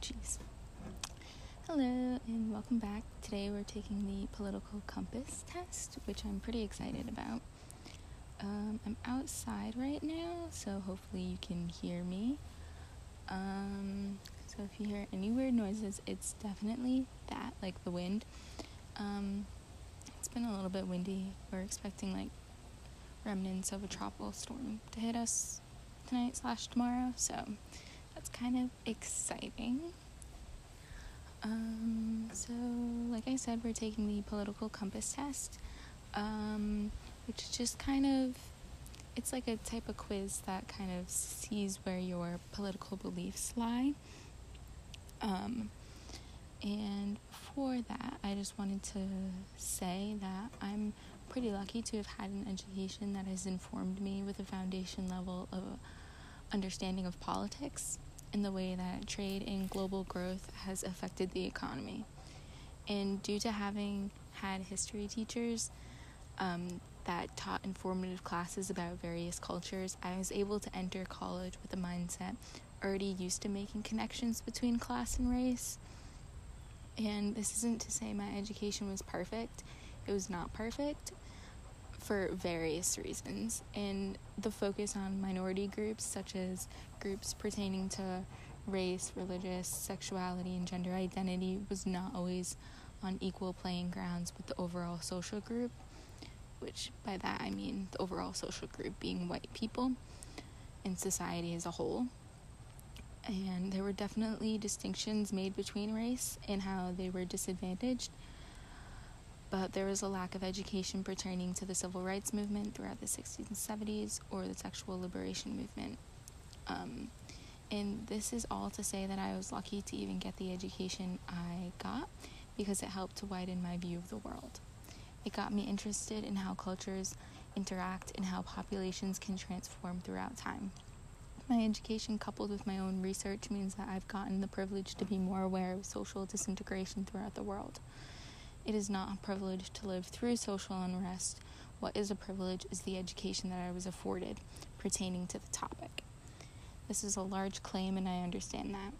jeez. Hello, and welcome back. Today we're taking the political compass test, which I'm pretty excited about. Um, I'm outside right now, so hopefully you can hear me. Um, so if you hear any weird noises, it's definitely that, like the wind. Um, it's been a little bit windy. We're expecting like remnants of a tropical storm to hit us tonight slash tomorrow, so that's kind of exciting. Um, so, like I said, we're taking the political compass test, um, which is just kind of it's like a type of quiz that kind of sees where your political beliefs lie. Um, and for that, I just wanted to say that I'm pretty lucky to have had an education that has informed me with a foundation level of understanding of politics in the way that trade and global growth has affected the economy. And due to having had history teachers um, that taught informative classes about various cultures, I was able to enter college with a mindset already used to making connections between class and race. And this isn't to say my education was perfect, it was not perfect for various reasons. And the focus on minority groups, such as groups pertaining to race, religious, sexuality, and gender identity, was not always on equal playing grounds with the overall social group, which by that I mean the overall social group being white people and society as a whole. And there were definitely distinctions made between race and how they were disadvantaged but there was a lack of education pertaining to the civil rights movement throughout the 60s and 70s or the sexual liberation movement. Um, and this is all to say that I was lucky to even get the education I got because it helped to widen my view of the world. It got me interested in how cultures interact and how populations can transform throughout time. My education, coupled with my own research, means that I've gotten the privilege to be more aware of social disintegration throughout the world. It is not a privilege to live through social unrest. What is a privilege is the education that I was afforded pertaining to the topic. This is a large claim, and I understand that.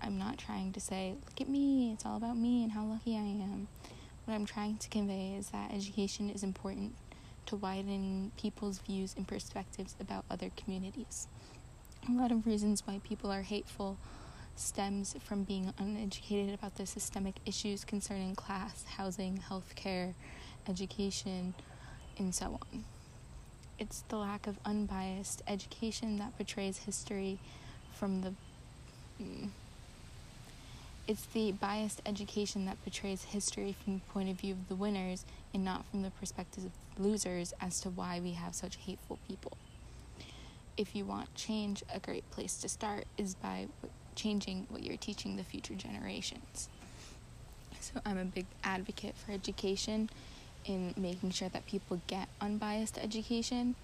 I'm not trying to say, look at me, it's all about me and how lucky I am. What I'm trying to convey is that education is important to widening people's views and perspectives about other communities. A lot of reasons why people are hateful stems from being uneducated about the systemic issues concerning class, housing, healthcare, education, and so on. It's the lack of unbiased education that portrays history from the. Mm, it's the biased education that portrays history from the point of view of the winners and not from the perspective of the losers as to why we have such hateful people. If you want change, a great place to start is by changing what you're teaching the future generations. So I'm a big advocate for education in making sure that people get unbiased education.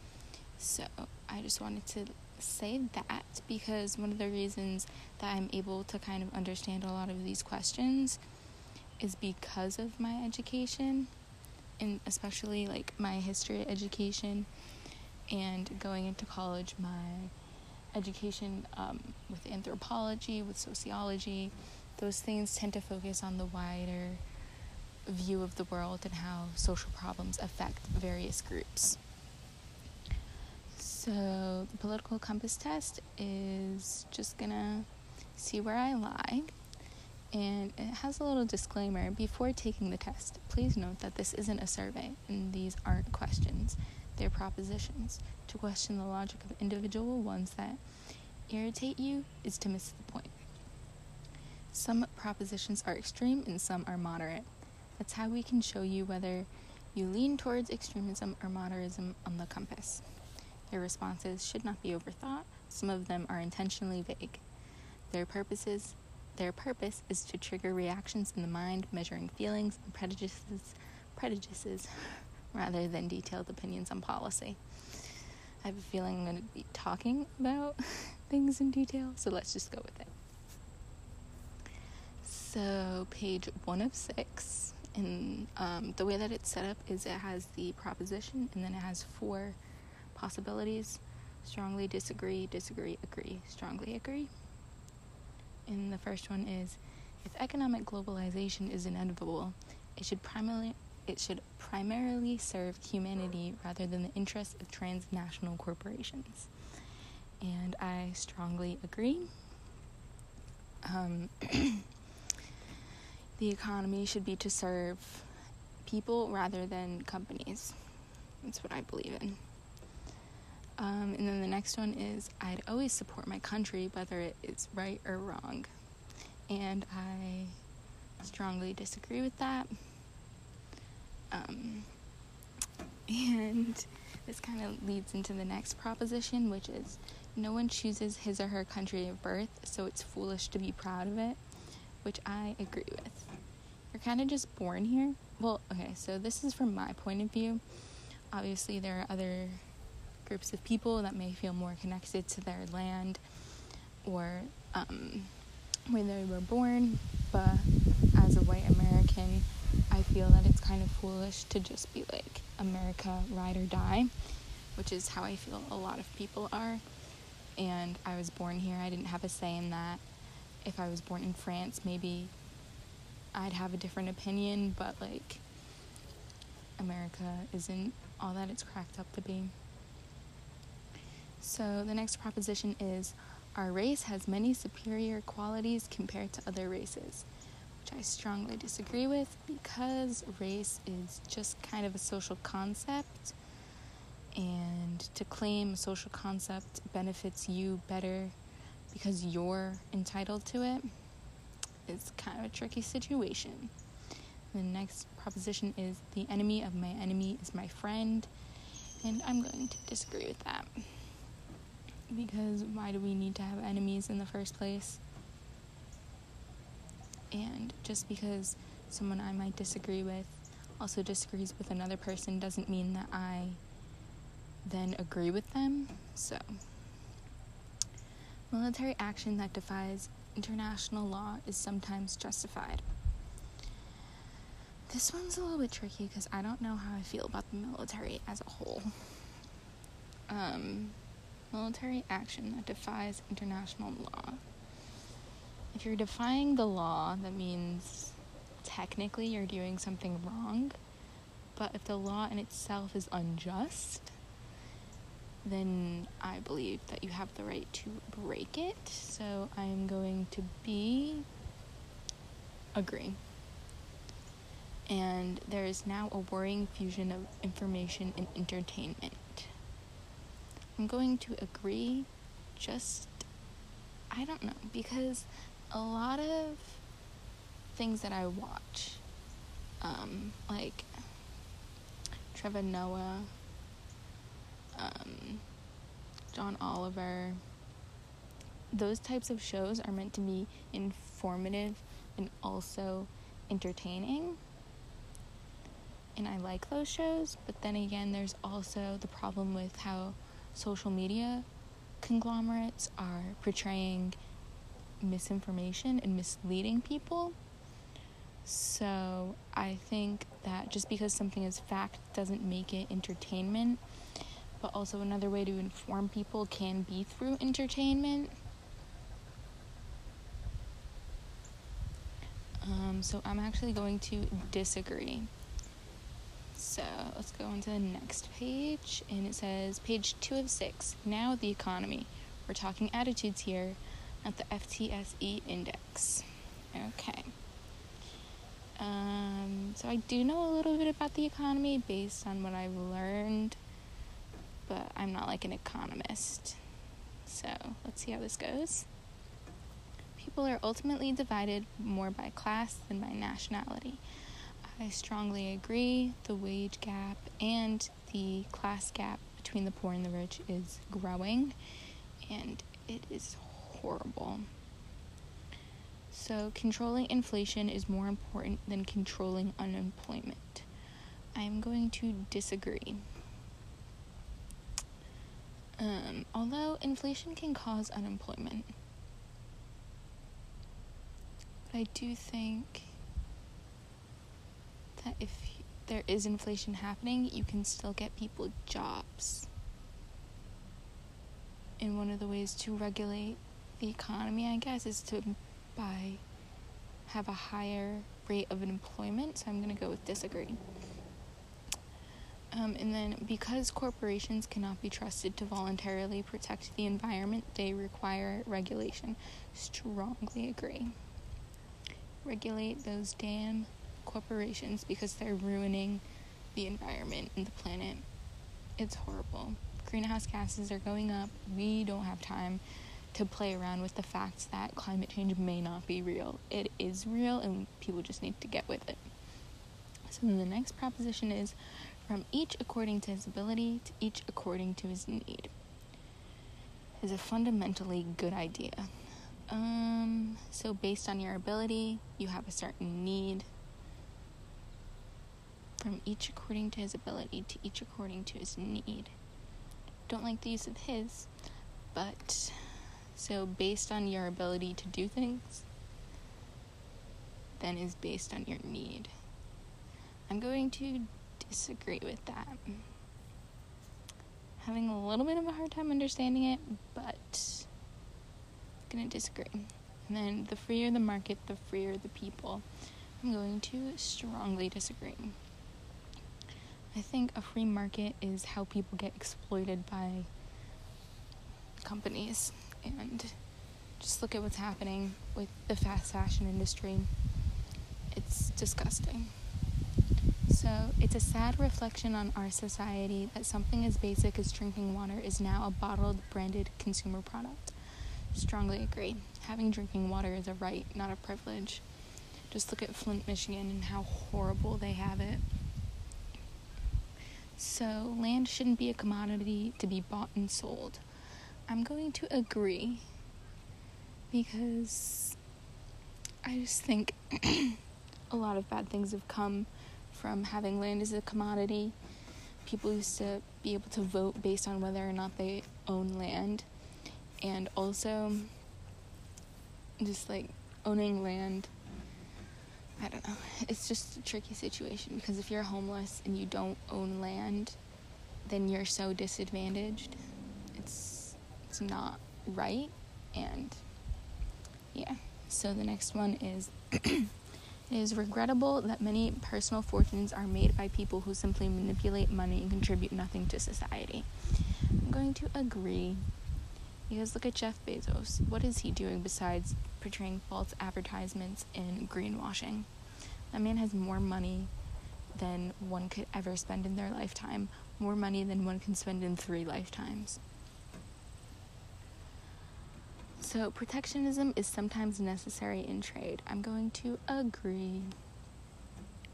So I just wanted to say that because one of the reasons that I'm able to kind of understand a lot of these questions is because of my education and especially like my history education and going into college my education um, with anthropology, with sociology, those things tend to focus on the wider view of the world and how social problems affect various groups. So, the political compass test is just gonna see where I lie. And it has a little disclaimer before taking the test. Please note that this isn't a survey and these aren't questions, they're propositions. To question the logic of individual ones that irritate you is to miss the point. Some propositions are extreme and some are moderate. That's how we can show you whether you lean towards extremism or moderatism on the compass. Your responses should not be overthought. Some of them are intentionally vague. Their purposes their purpose is to trigger reactions in the mind, measuring feelings and prejudices prejudices rather than detailed opinions on policy. I have a feeling I'm going to be talking about things in detail, so let's just go with it. So, page one of six, and um, the way that it's set up is it has the proposition and then it has four possibilities strongly disagree, disagree, agree, strongly agree. And the first one is if economic globalization is inevitable, it should primarily it should primarily serve humanity rather than the interests of transnational corporations. And I strongly agree. Um, the economy should be to serve people rather than companies. That's what I believe in. Um, and then the next one is I'd always support my country, whether it is right or wrong. And I strongly disagree with that. Um, and this kind of leads into the next proposition, which is no one chooses his or her country of birth, so it's foolish to be proud of it, which I agree with. You're kind of just born here. Well, okay, so this is from my point of view. Obviously, there are other groups of people that may feel more connected to their land or um, where they were born, but as a white American, I feel that it's kind of foolish to just be like America ride or die, which is how I feel a lot of people are. And I was born here, I didn't have a say in that. If I was born in France, maybe I'd have a different opinion, but like America isn't all that it's cracked up to be. So the next proposition is our race has many superior qualities compared to other races, which I strongly disagree with because race is just kind of a social concept. And to claim a social concept benefits you better because you're entitled to it, it's kind of a tricky situation. The next proposition is the enemy of my enemy is my friend, and I'm going to disagree with that because why do we need to have enemies in the first place? And just because someone I might disagree with also disagrees with another person doesn't mean that I then agree with them. So, military action that defies international law is sometimes justified. This one's a little bit tricky because I don't know how I feel about the military as a whole. Um, military action that defies international law. If you're defying the law, that means technically you're doing something wrong. But if the law in itself is unjust, then I believe that you have the right to break it. So I'm going to be agree. And there is now a worrying fusion of information and entertainment. I'm going to agree, just, I don't know, because a lot of things that I watch, um, like Trevor Noah, um, John Oliver, those types of shows are meant to be informative and also entertaining. And I like those shows, but then again, there's also the problem with how social media conglomerates are portraying misinformation and misleading people. So I think that just because something is fact doesn't make it entertainment, but also another way to inform people can be through entertainment. Um, so I'm actually going to disagree. So let's go on to the next page, and it says page two of six. Now the economy. We're talking attitudes here, at the FTSE index. Okay. Um, so I do know a little bit about the economy based on what I've learned, but I'm not like an economist. So let's see how this goes. People are ultimately divided more by class than by nationality. I strongly agree. The wage gap and the class gap between the poor and the rich is growing, and it is horrible. So, controlling inflation is more important than controlling unemployment. I am going to disagree. Um, although inflation can cause unemployment, but I do think that if there is inflation happening, you can still get people jobs. And one of the ways to regulate the economy, I guess, is to by have a higher rate of employment, so I'm going to go with disagree. Um, and then, because corporations cannot be trusted to voluntarily protect the environment, they require regulation. Strongly agree. Regulate those damn corporations because they're ruining the environment and the planet. It's horrible. Greenhouse gases are going up. We don't have time to play around with the facts that climate change may not be real. It is real, and people just need to get with it. So, then the next proposition is from each according to his ability to each according to his need is a fundamentally good idea. Um, so based on your ability, you have a certain need. From each according to his ability to each according to his need. Don't like the use of his, but so based on your ability to do things, then is based on your need. I'm going to disagree with that. Having a little bit of a hard time understanding it, but I'm gonna disagree. And then the freer the market, the freer the people. I'm going to strongly disagree. I think a free market is how people get exploited by companies. And just look at what's happening with the fast fashion industry. It's disgusting. So, it's a sad reflection on our society that something as basic as drinking water is now a bottled, branded consumer product. Strongly agree. Having drinking water is a right, not a privilege. Just look at Flint, Michigan, and how horrible they have it. So, land shouldn't be a commodity to be bought and sold. I'm going to agree because I just think a lot of bad things have come from having land as a commodity. People used to be able to vote based on whether or not they own land. And also, just like owning land, I don't know. It's just a tricky situation because if you're homeless and you don't own land, then you're so disadvantaged. It's not right and yeah. So the next one is It is regrettable that many personal fortunes are made by people who simply manipulate money and contribute nothing to society. I'm going to agree. Because look at Jeff Bezos. What is he doing besides portraying false advertisements and greenwashing? That man has more money than one could ever spend in their lifetime, more money than one can spend in three lifetimes. So, protectionism is sometimes necessary in trade. I'm going to agree.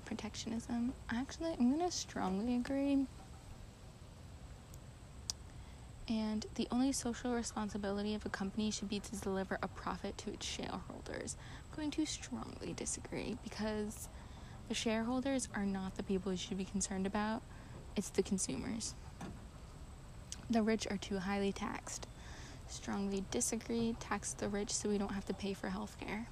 Protectionism. Actually, I'm going to strongly agree. And the only social responsibility of a company should be to deliver a profit to its shareholders. I'm going to strongly disagree because the shareholders are not the people you should be concerned about, it's the consumers. The rich are too highly taxed strongly disagree, tax the rich so we don't have to pay for health care.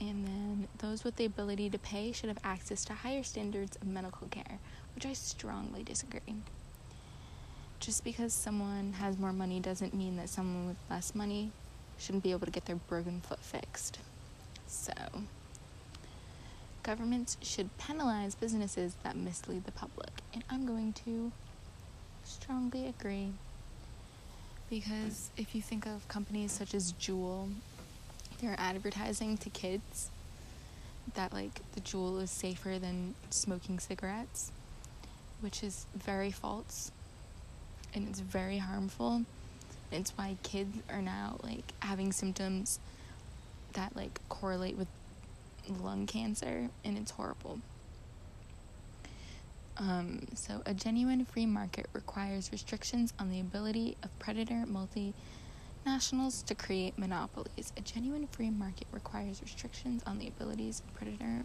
And then those with the ability to pay should have access to higher standards of medical care, which I strongly disagree. Just because someone has more money doesn't mean that someone with less money shouldn't be able to get their broken foot fixed. So, governments should penalize businesses that mislead the public, and I'm going to strongly agree because if you think of companies such as Juul, they're advertising to kids that like the Juul is safer than smoking cigarettes, which is very false and it's very harmful. It's why kids are now like having symptoms that like correlate with lung cancer and it's horrible. Um, so, a genuine free market requires restrictions on the ability of predator multinationals to create monopolies. A genuine free market requires restrictions on the abilities of predator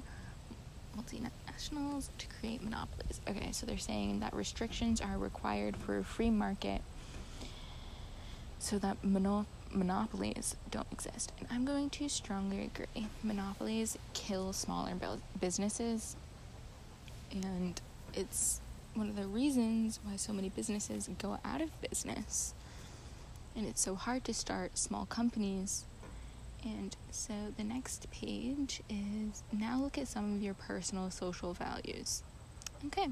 multinationals to create monopolies. Okay, so they're saying that restrictions are required for a free market so that mono- monopolies don't exist. And I'm going to strongly agree. Monopolies kill smaller businesses and it's one of the reasons why so many businesses go out of business. And it's so hard to start small companies And so the next page is now look at some of your personal social values. Okay.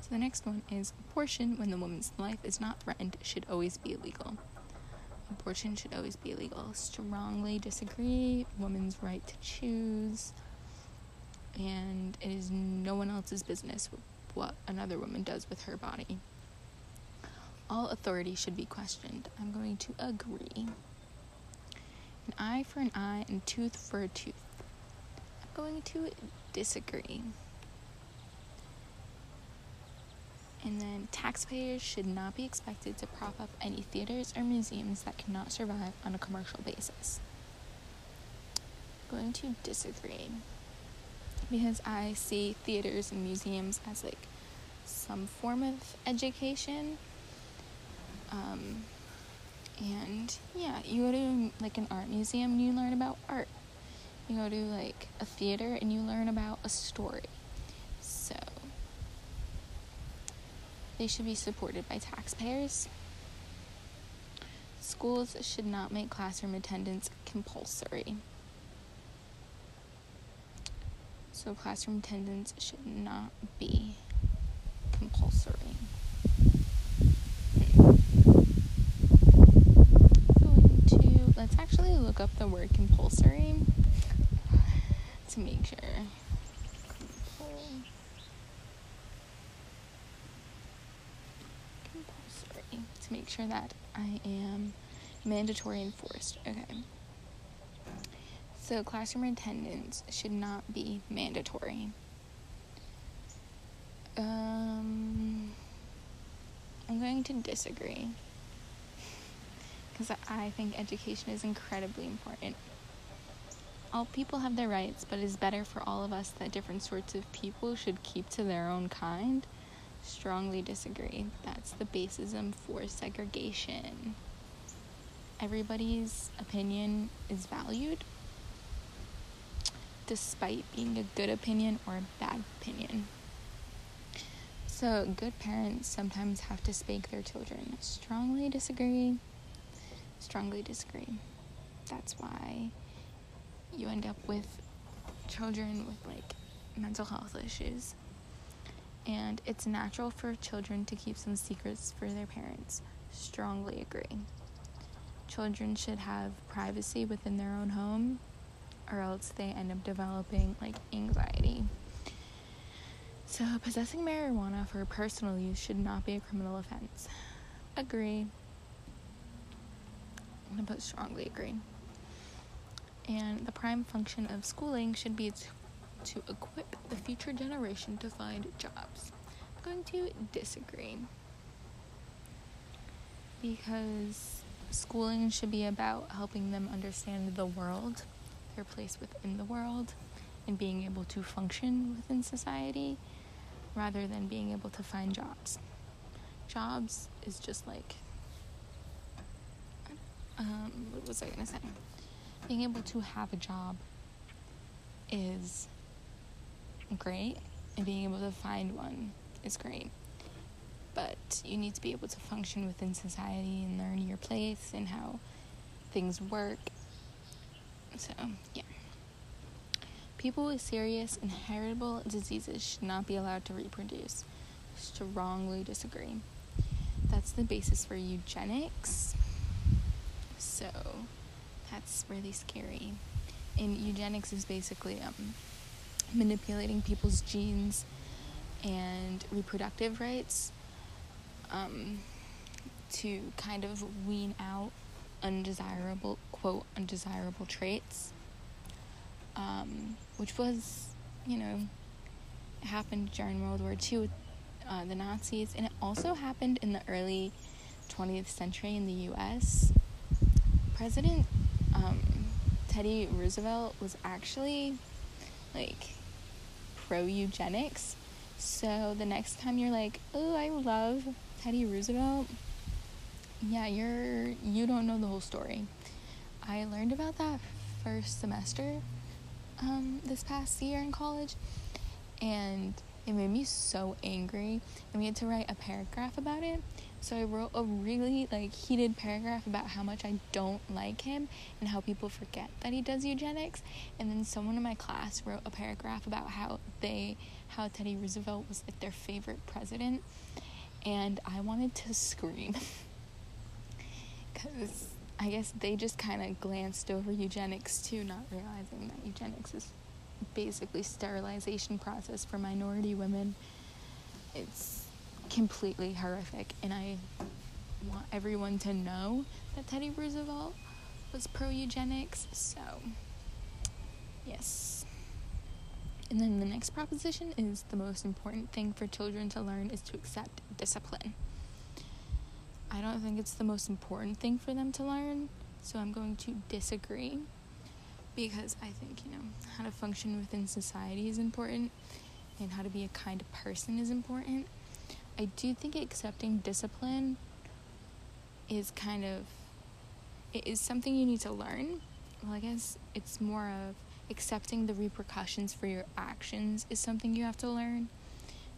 So the next one is abortion when the woman's life is not threatened should always be illegal. Abortion should always be illegal. Strongly disagree. Woman's right to choose. And it is no one else's business what another woman does with her body. All authority should be questioned. I'm going to agree. An eye for an eye and tooth for a tooth. I'm going to disagree. And then taxpayers should not be expected to prop up any theaters or museums that cannot survive on a commercial basis. I'm going to disagree because I see theaters and museums as like some form of education. Um, and yeah, you go to like an art museum and you learn about art. You go to like a theater and you learn about a story. So they should be supported by taxpayers. Schools should not make classroom attendance compulsory. So classroom attendance should not be compulsory. Hmm. Going to let's actually look up the word compulsory to make sure. Compulsory to make sure that I am mandatory enforced. Okay. So, classroom attendance should not be mandatory. Um, I'm going to disagree because I think education is incredibly important. All people have their rights, but it is better for all of us that different sorts of people should keep to their own kind. Strongly disagree. That's the basism for segregation. Everybody's opinion is valued despite being a good opinion or a bad opinion. So, good parents sometimes have to spank their children. Strongly disagree. Strongly disagree. That's why you end up with children with like mental health issues. And it's natural for children to keep some secrets for their parents. Strongly agree. Children should have privacy within their own home or else they end up developing like anxiety. So, possessing marijuana for personal use should not be a criminal offense. Agree. I'm gonna put strongly agree. And the prime function of schooling should be to, to equip the future generation to find jobs. I'm going to disagree. Because schooling should be about helping them understand the world their place within the world and being able to function within society rather than being able to find jobs. Jobs is just like, um, what was I gonna say? Being able to have a job is great, and being able to find one is great. But you need to be able to function within society and learn your place and how things work so, yeah. People with serious inheritable diseases should not be allowed to reproduce. Strongly disagree. That's the basis for eugenics. So, that's really scary. And eugenics is basically um, manipulating people's genes and reproductive rights um, to kind of wean out undesirable quote undesirable traits um, which was you know happened during world war ii with uh, the nazis. And it also happened in the early 20th century in the us president um, teddy roosevelt was actually like pro eugenics so the next time you're like oh i love teddy roosevelt yeah, you're you don't know the whole story. I learned about that first semester um, this past year in college, and it made me so angry. And we had to write a paragraph about it. So I wrote a really like heated paragraph about how much I don't like him and how people forget that he does eugenics. And then someone in my class wrote a paragraph about how they how Teddy Roosevelt was like their favorite president. And I wanted to scream. Cuz I guess they just kind of glanced over eugenics too, not realizing that eugenics is basically sterilization process for minority women. It's completely horrific, and I want everyone to know that Teddy Roosevelt was pro eugenics. So, yes. And then the next proposition is the most important thing for children to learn is to accept discipline. I don't think it's the most important thing for them to learn, so I'm going to disagree because I think, you know, how to function within society is important and how to be a kind of person is important. I do think accepting discipline is kind of it is something you need to learn. Well, I guess it's more of accepting the repercussions for your actions is something you have to learn.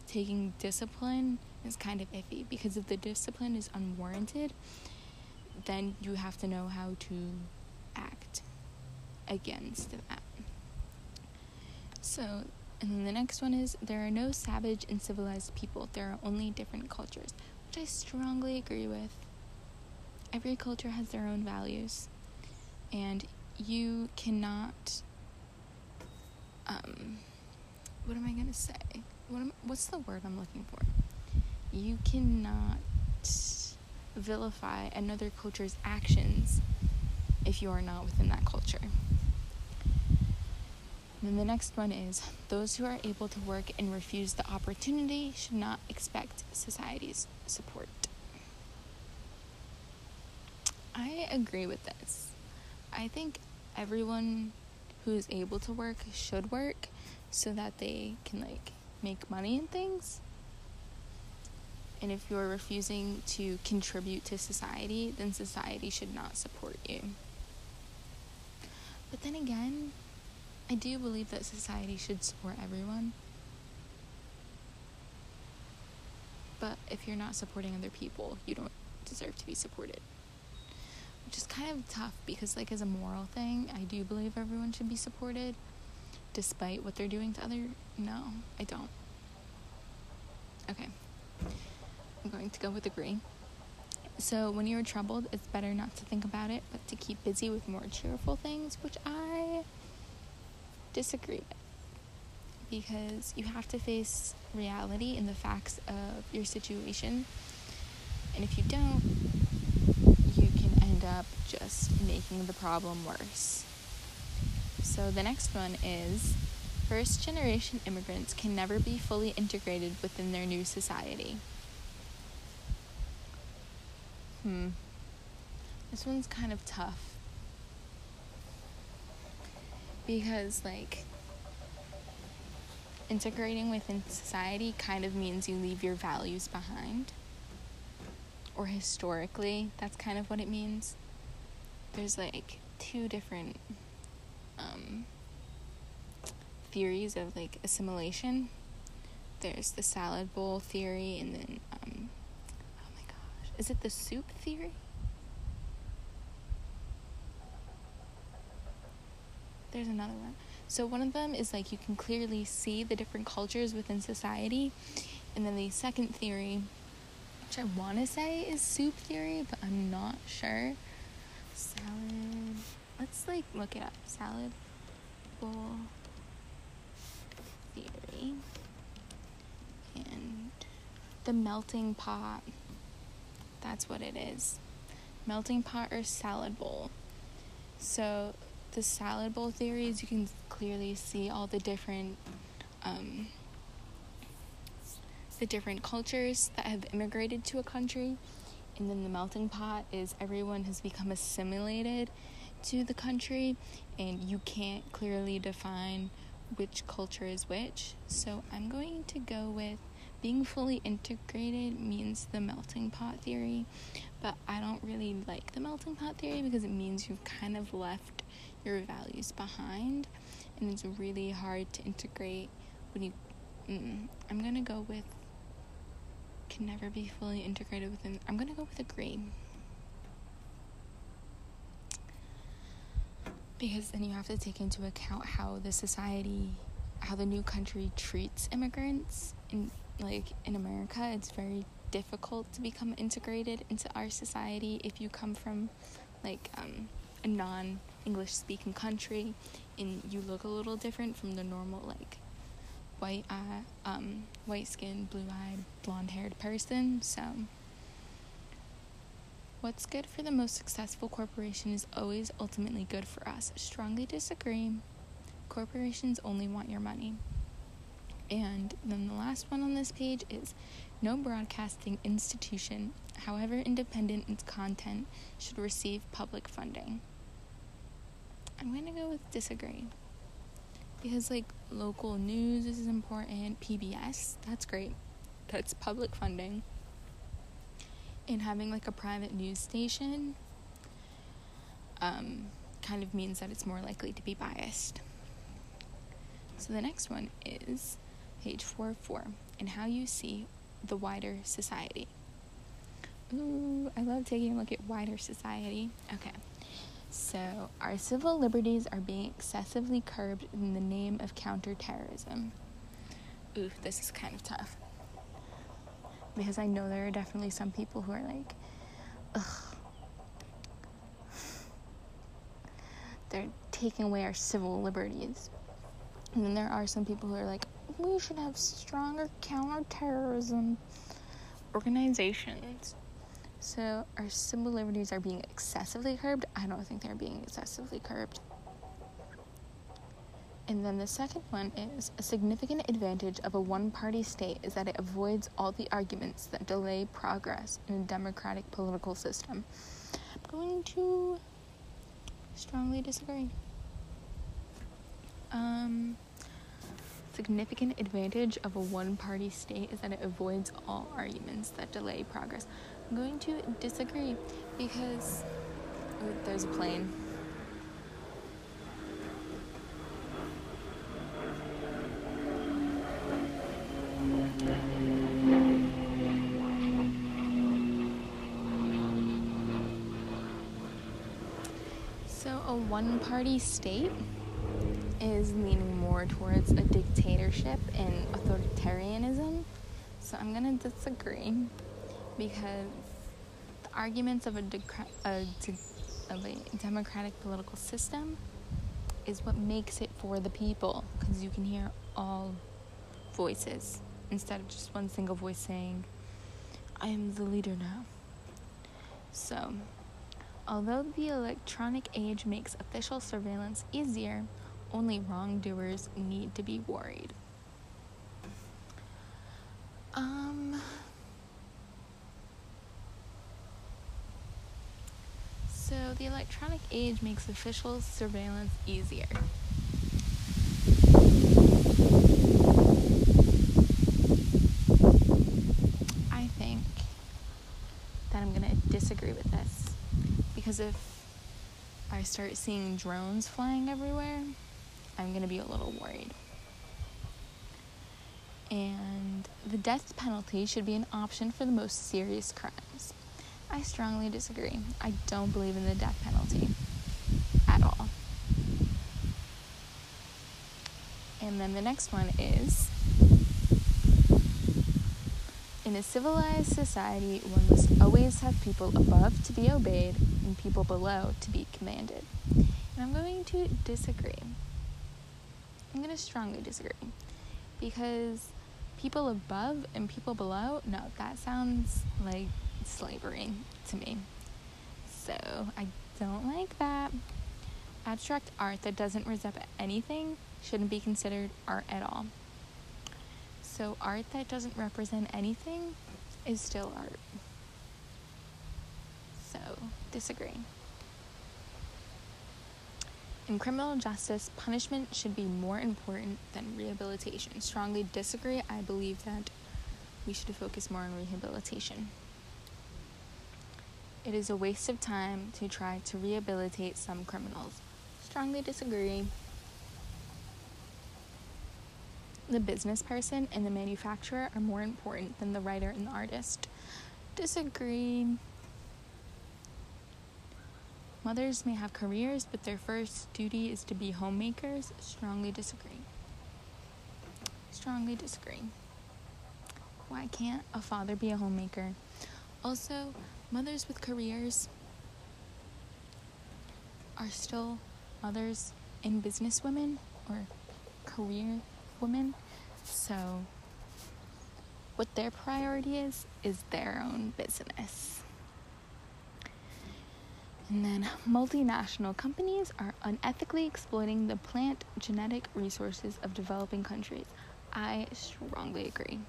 Taking discipline is kind of iffy because if the discipline is unwarranted, then you have to know how to act against that. So, and then the next one is there are no savage and civilized people, there are only different cultures, which I strongly agree with. Every culture has their own values, and you cannot. Um, what am I gonna say? What am, what's the word I'm looking for? You cannot vilify another culture's actions if you are not within that culture. Then the next one is those who are able to work and refuse the opportunity should not expect society's support. I agree with this. I think everyone who is able to work should work so that they can like make money and things. And if you're refusing to contribute to society, then society should not support you. But then again, I do believe that society should support everyone. But if you're not supporting other people, you don't deserve to be supported. Which is kind of tough because, like, as a moral thing, I do believe everyone should be supported despite what they're doing to other. No, I don't. Okay. I'm going to go with agree. So, when you're troubled, it's better not to think about it, but to keep busy with more cheerful things, which I disagree with because you have to face reality and the facts of your situation. And if you don't, you can end up just making the problem worse. So the next one is first generation immigrants can never be fully integrated within their new society. Hmm. This one's kind of tough. Because like integrating within society kind of means you leave your values behind. Or historically that's kind of what it means. There's like two different um, theories of like assimilation. There's the salad bowl theory and then um, oh my gosh is it the soup theory there's another one. So one of them is like you can clearly see the different cultures within society. And then the second theory, which I want to say is soup theory, but I'm not sure. Salad. Let's like look it up. Salad bowl theory. And the melting pot. That's what it is. Melting pot or salad bowl. So the salad bowl theories, you can clearly see all the different um, the different cultures that have immigrated to a country. And then the melting pot is everyone has become assimilated to the country, and you can't clearly define which culture is which. So I'm going to go with being fully integrated means the melting pot theory, but I don't really like the melting pot theory because it means you've kind of left your values behind and it's really hard to integrate when you mm, i'm gonna go with can never be fully integrated within. I'm gonna go with agree. Because then you have to take into account how the society, how the new country treats immigrants. In like in America, it's very difficult to become integrated into our society if you come from like um, a non English speaking country and you look a little different from the normal like white eye, um, white skinned, blue eyed, blonde haired person. So, what's good for the most successful corporation is always ultimately good for us. Strongly disagree. Corporations only want your money. And then the last one on this page is no broadcasting institution, however independent its content, should receive public funding. I'm going to go with disagree. Because, like, local news is important, PBS, that's great. That's public funding. And having, like, a private news station um, kind of means that it's more likely to be biased. So the next one is page 4 4 and how you see the wider society. Ooh, I love taking a look at wider society. Okay. So, our civil liberties are being excessively curbed in the name of counterterrorism. Ooh, this is kind of tough. Because I know there are definitely some people who are like, ugh. They're taking away our civil liberties. And then there are some people who are like, we should have stronger counterterrorism organizations. So, our civil liberties are being excessively curbed. I don't think they're being excessively curbed. And then the second one is a significant advantage of a one party state is that it avoids all the arguments that delay progress in a democratic political system. I'm going to strongly disagree. Um, significant advantage of a one party state is that it avoids all arguments that delay progress. I'm going to disagree because oh, there's a plane. So, a one party state is leaning more towards a dictatorship and authoritarianism. So, I'm going to disagree because the arguments of a, a, of a democratic political system is what makes it for the people because you can hear all voices instead of just one single voice saying, I am the leader now. So, although the electronic age makes official surveillance easier, only wrongdoers need to be worried. Um, So, the electronic age makes official surveillance easier. I think that I'm going to disagree with this because if I start seeing drones flying everywhere, I'm going to be a little worried. And the death penalty should be an option for the most serious crimes. I strongly disagree. I don't believe in the death penalty at all. And then the next one is In a civilized society, one must always have people above to be obeyed and people below to be commanded. And I'm going to disagree. Going to strongly disagree. Because people above and people below, no, that sounds like slavery to me. So I don't like that. Abstract art that doesn't represent anything shouldn't be considered art at all. So art that doesn't represent anything is still art. So disagree. In criminal justice, punishment should be more important than rehabilitation. Strongly disagree. I believe that we should focus more on rehabilitation. It is a waste of time to try to rehabilitate some criminals. Strongly disagree. the business person and the manufacturer are more important than the writer and the artist. Disagree. Mothers may have careers, but their first duty is to be homemakers. Strongly disagree. Strongly disagree. Why can't a father be a homemaker? Also, mothers with careers are still mothers and business women or career women. So, what their priority is, is their own business. And then multinational companies are unethically exploiting the plant genetic resources of developing countries. I strongly agree.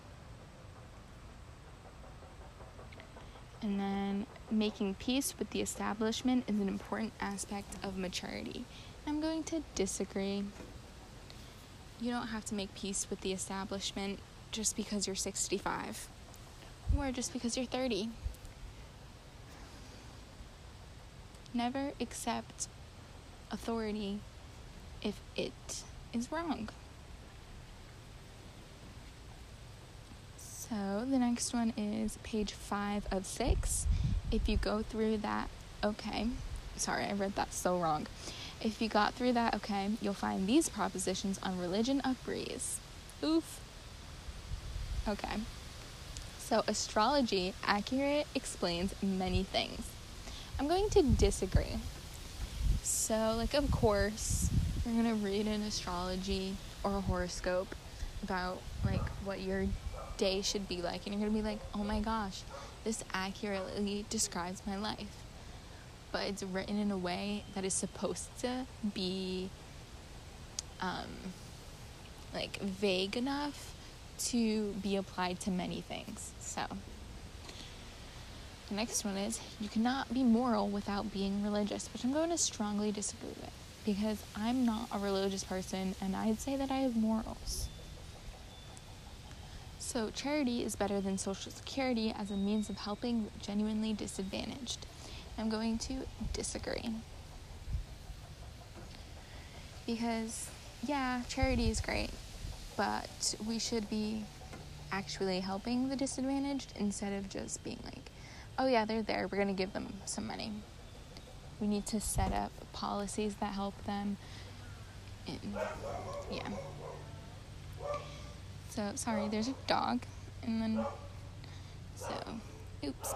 And then making peace with the establishment is an important aspect of maturity. I'm going to disagree. You don't have to make peace with the establishment just because you're 65 or just because you're 30. Never accept authority if it is wrong. So the next one is page five of six. If you go through that, okay, sorry, I read that so wrong. If you got through that, okay, you'll find these propositions on religion of breeze. Oof. Okay. So astrology accurate explains many things. I'm going to disagree. So, like, of course, you're going to read an astrology or a horoscope about, like, what your day should be like, and you're going to be like, oh my gosh, this accurately describes my life. But it's written in a way that is supposed to be, um, like, vague enough to be applied to many things. So, the next one is you cannot be moral without being religious, which I'm going to strongly disagree with because I'm not a religious person and I'd say that I have morals. So, charity is better than Social Security as a means of helping genuinely disadvantaged. I'm going to disagree. Because, yeah, charity is great, but we should be actually helping the disadvantaged instead of just being like, oh yeah, they're there, we're going to give them some money. We need to set up policies that help them. And yeah. So, sorry, there's a dog. And then, so, oops.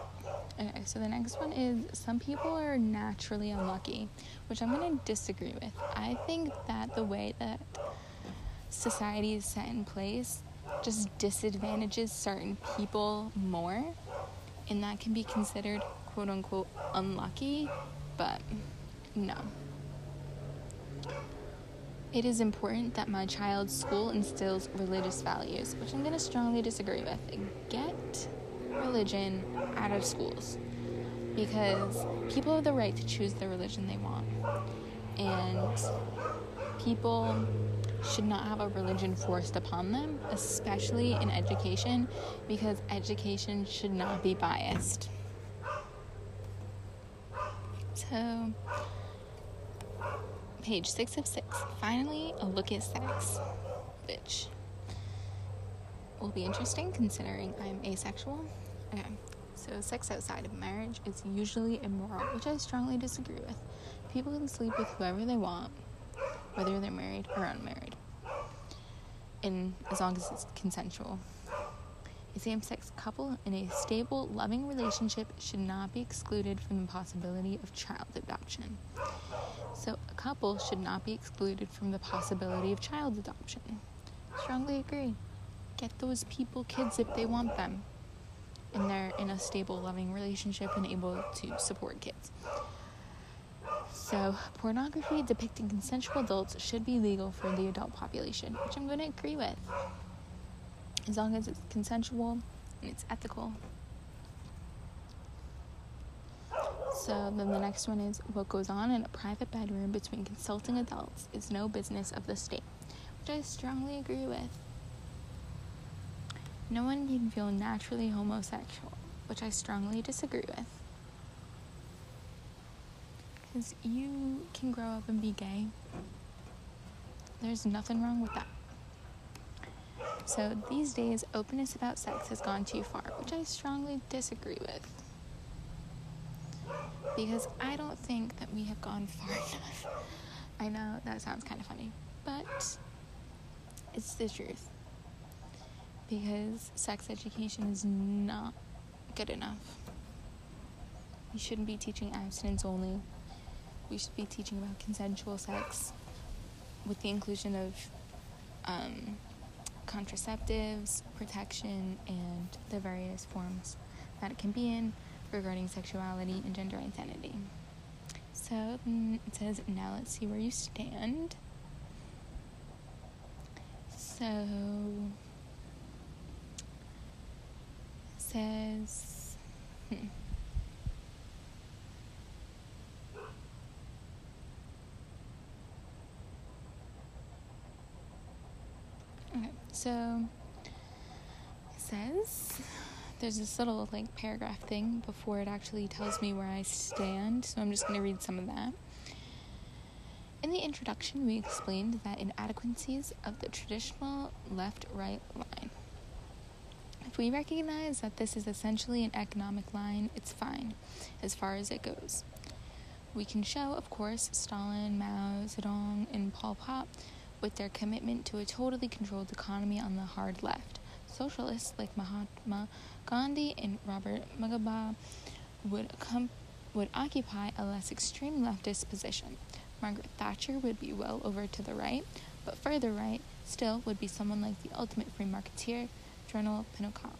Okay, so the next one is some people are naturally unlucky, which I'm going to disagree with. I think that the way that society is set in place just disadvantages certain people more and that can be considered quote unquote unlucky, but no. It is important that my child's school instills religious values, which I'm going to strongly disagree with. Get religion out of schools because people have the right to choose the religion they want. And people should not have a religion forced upon them, especially in education, because education should not be biased. So, page six of six. Finally, a look at sex, which will be interesting considering I'm asexual. Okay, so sex outside of marriage is usually immoral, which I strongly disagree with. People can sleep with whoever they want whether they're married or unmarried, and as long as it's consensual. A same sex couple in a stable, loving relationship should not be excluded from the possibility of child adoption. So, a couple should not be excluded from the possibility of child adoption. Strongly agree. Get those people kids if they want them, and they're in a stable, loving relationship and able to support kids. So, pornography depicting consensual adults should be legal for the adult population, which I'm going to agree with. As long as it's consensual and it's ethical. So, then the next one is what goes on in a private bedroom between consulting adults is no business of the state, which I strongly agree with. No one can feel naturally homosexual, which I strongly disagree with because you can grow up and be gay. There's nothing wrong with that. So these days, openness about sex has gone too far, which I strongly disagree with. Because I don't think that we have gone far enough. I know that sounds kind of funny, but it's the truth. Because sex education is not good enough. We shouldn't be teaching abstinence only. We should be teaching about consensual sex with the inclusion of um, contraceptives, protection, and the various forms that it can be in regarding sexuality and gender identity. So mm, it says, now let's see where you stand. So says, hmm. Okay, so it says there's this little like paragraph thing before it actually tells me where I stand, so I'm just going to read some of that. In the introduction, we explained that inadequacies of the traditional left right line. If we recognize that this is essentially an economic line, it's fine as far as it goes. We can show, of course, Stalin, Mao Zedong, and Pol Pot with their commitment to a totally controlled economy on the hard left. Socialists like Mahatma Gandhi and Robert Mugabe would, com- would occupy a less extreme leftist position. Margaret Thatcher would be well over to the right, but further right still would be someone like the ultimate free marketeer, General Pinochet.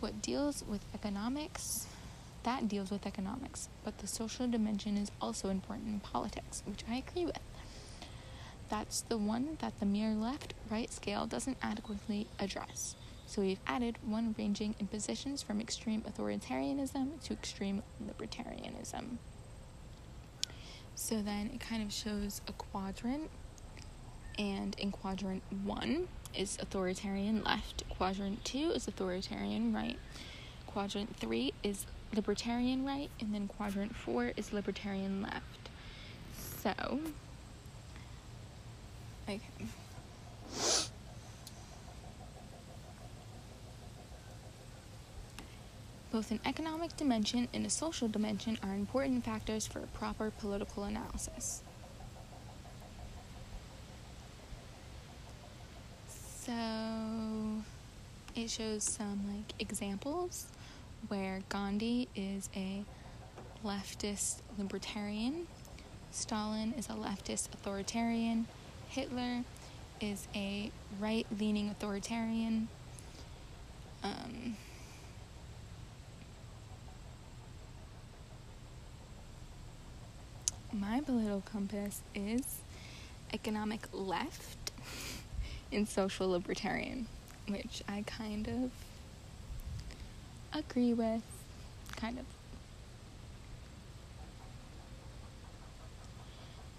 What deals with economics, that deals with economics, but the social dimension is also important in politics, which I agree with. That's the one that the mere left right scale doesn't adequately address. So we've added one ranging in positions from extreme authoritarianism to extreme libertarianism. So then it kind of shows a quadrant, and in quadrant one is authoritarian left, quadrant two is authoritarian right, quadrant three is libertarian right, and then quadrant four is libertarian left. So, okay. Both an economic dimension and a social dimension are important factors for a proper political analysis. So it shows some like examples where Gandhi is a leftist libertarian, Stalin is a leftist authoritarian, Hitler is a right leaning authoritarian. Um, my political compass is economic left and social libertarian, which I kind of agree with, kind of.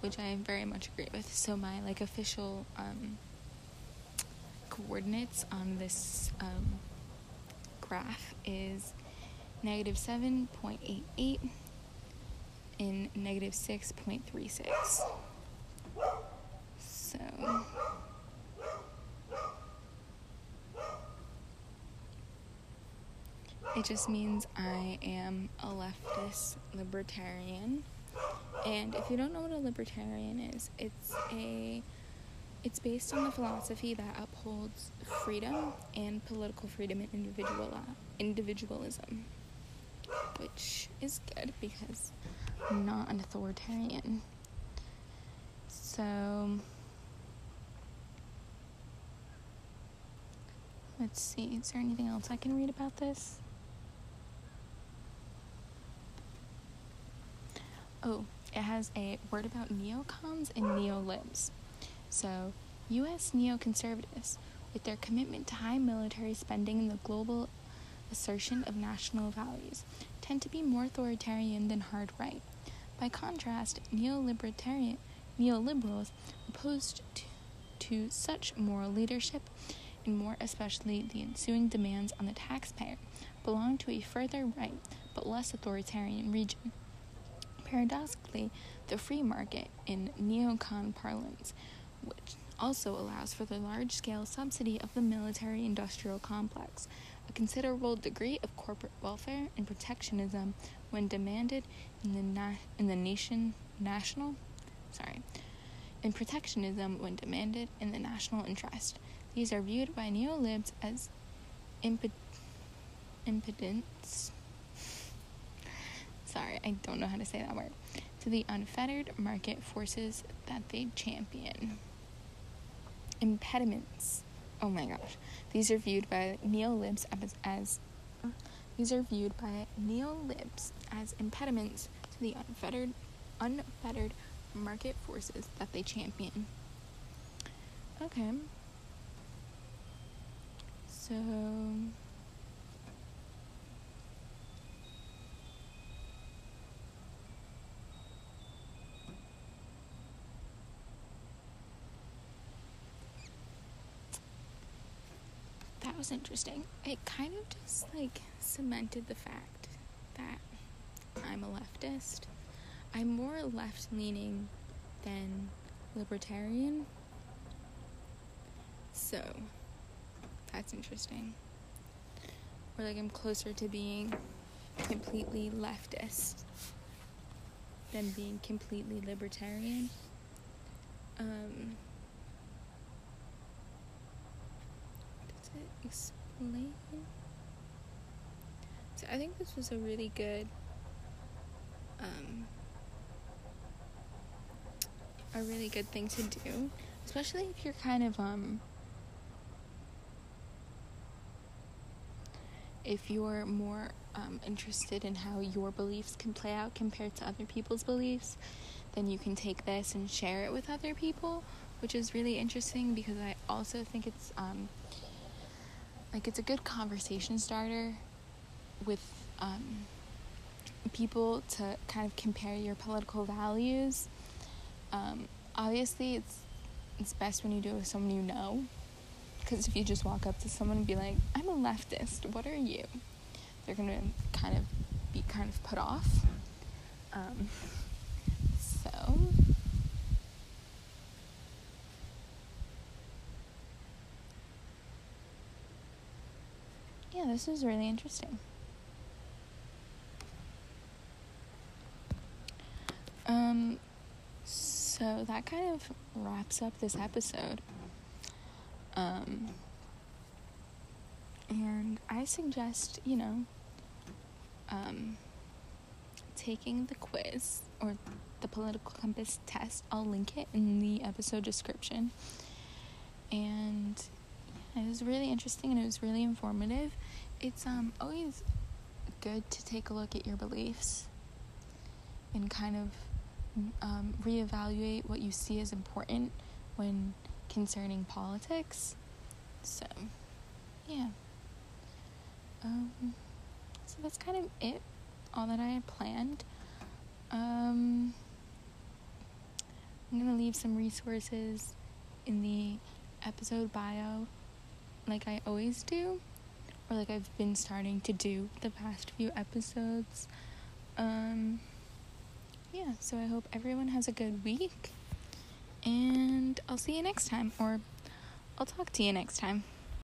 Which I very much agree with. So my like official um, coordinates on this um, graph is negative seven point eight eight in negative 6.36. So it just means I am a leftist libertarian. And if you don't know what a libertarian is, it's a it's based on the philosophy that upholds freedom and political freedom and individual individualism, which is good because I'm not an authoritarian. So, let's see, is there anything else I can read about this? Oh, it has a word about neocons and neolibs. So, U.S. neoconservatives, with their commitment to high military spending and the global assertion of national values, tend to be more authoritarian than hard right. By contrast, neolibertarian neoliberals opposed to, to such moral leadership, and more especially the ensuing demands on the taxpayer, belong to a further right but less authoritarian region. Paradoxically, the free market in neocon parlance, which also allows for the large scale subsidy of the military industrial complex, a considerable degree of corporate welfare and protectionism when demanded in the, na- in the nation national sorry and protectionism when demanded in the national interest. These are viewed by neolibs as imp- impedance. Sorry, I don't know how to say that word. To the unfettered market forces that they champion. Impediments. Oh my gosh. These are viewed by neolibs as, as these are viewed by neolibs as impediments to the unfettered unfettered market forces that they champion. Okay. So that was interesting. It kind of just like cemented the fact that I'm a leftist. I'm more left leaning than libertarian. So that's interesting. Or like I'm closer to being completely leftist than being completely libertarian. Um, does it explain? So I think this was a really good um, a really good thing to do, especially if you're kind of um if you're more um, interested in how your beliefs can play out compared to other people's beliefs, then you can take this and share it with other people, which is really interesting because I also think it's um, like it's a good conversation starter with um, people to kind of compare your political values um, obviously, it's it's best when you do it with someone you know. Because if you just walk up to someone and be like, "I'm a leftist. What are you?" They're gonna kind of be kind of put off. Um, so. Yeah, this is really interesting. Um, so that kind of wraps up this episode. Um, and I suggest, you know, um, taking the quiz or the political compass test. I'll link it in the episode description. And it was really interesting and it was really informative. It's um always good to take a look at your beliefs and kind of um, reevaluate what you see as important when concerning politics. So, yeah. Um, so that's kind of it, all that I had planned. Um, I'm going to leave some resources in the episode bio, like I always do, or like I've been starting to do the past few episodes. Um, yeah, so I hope everyone has a good week. And I'll see you next time, or I'll talk to you next time.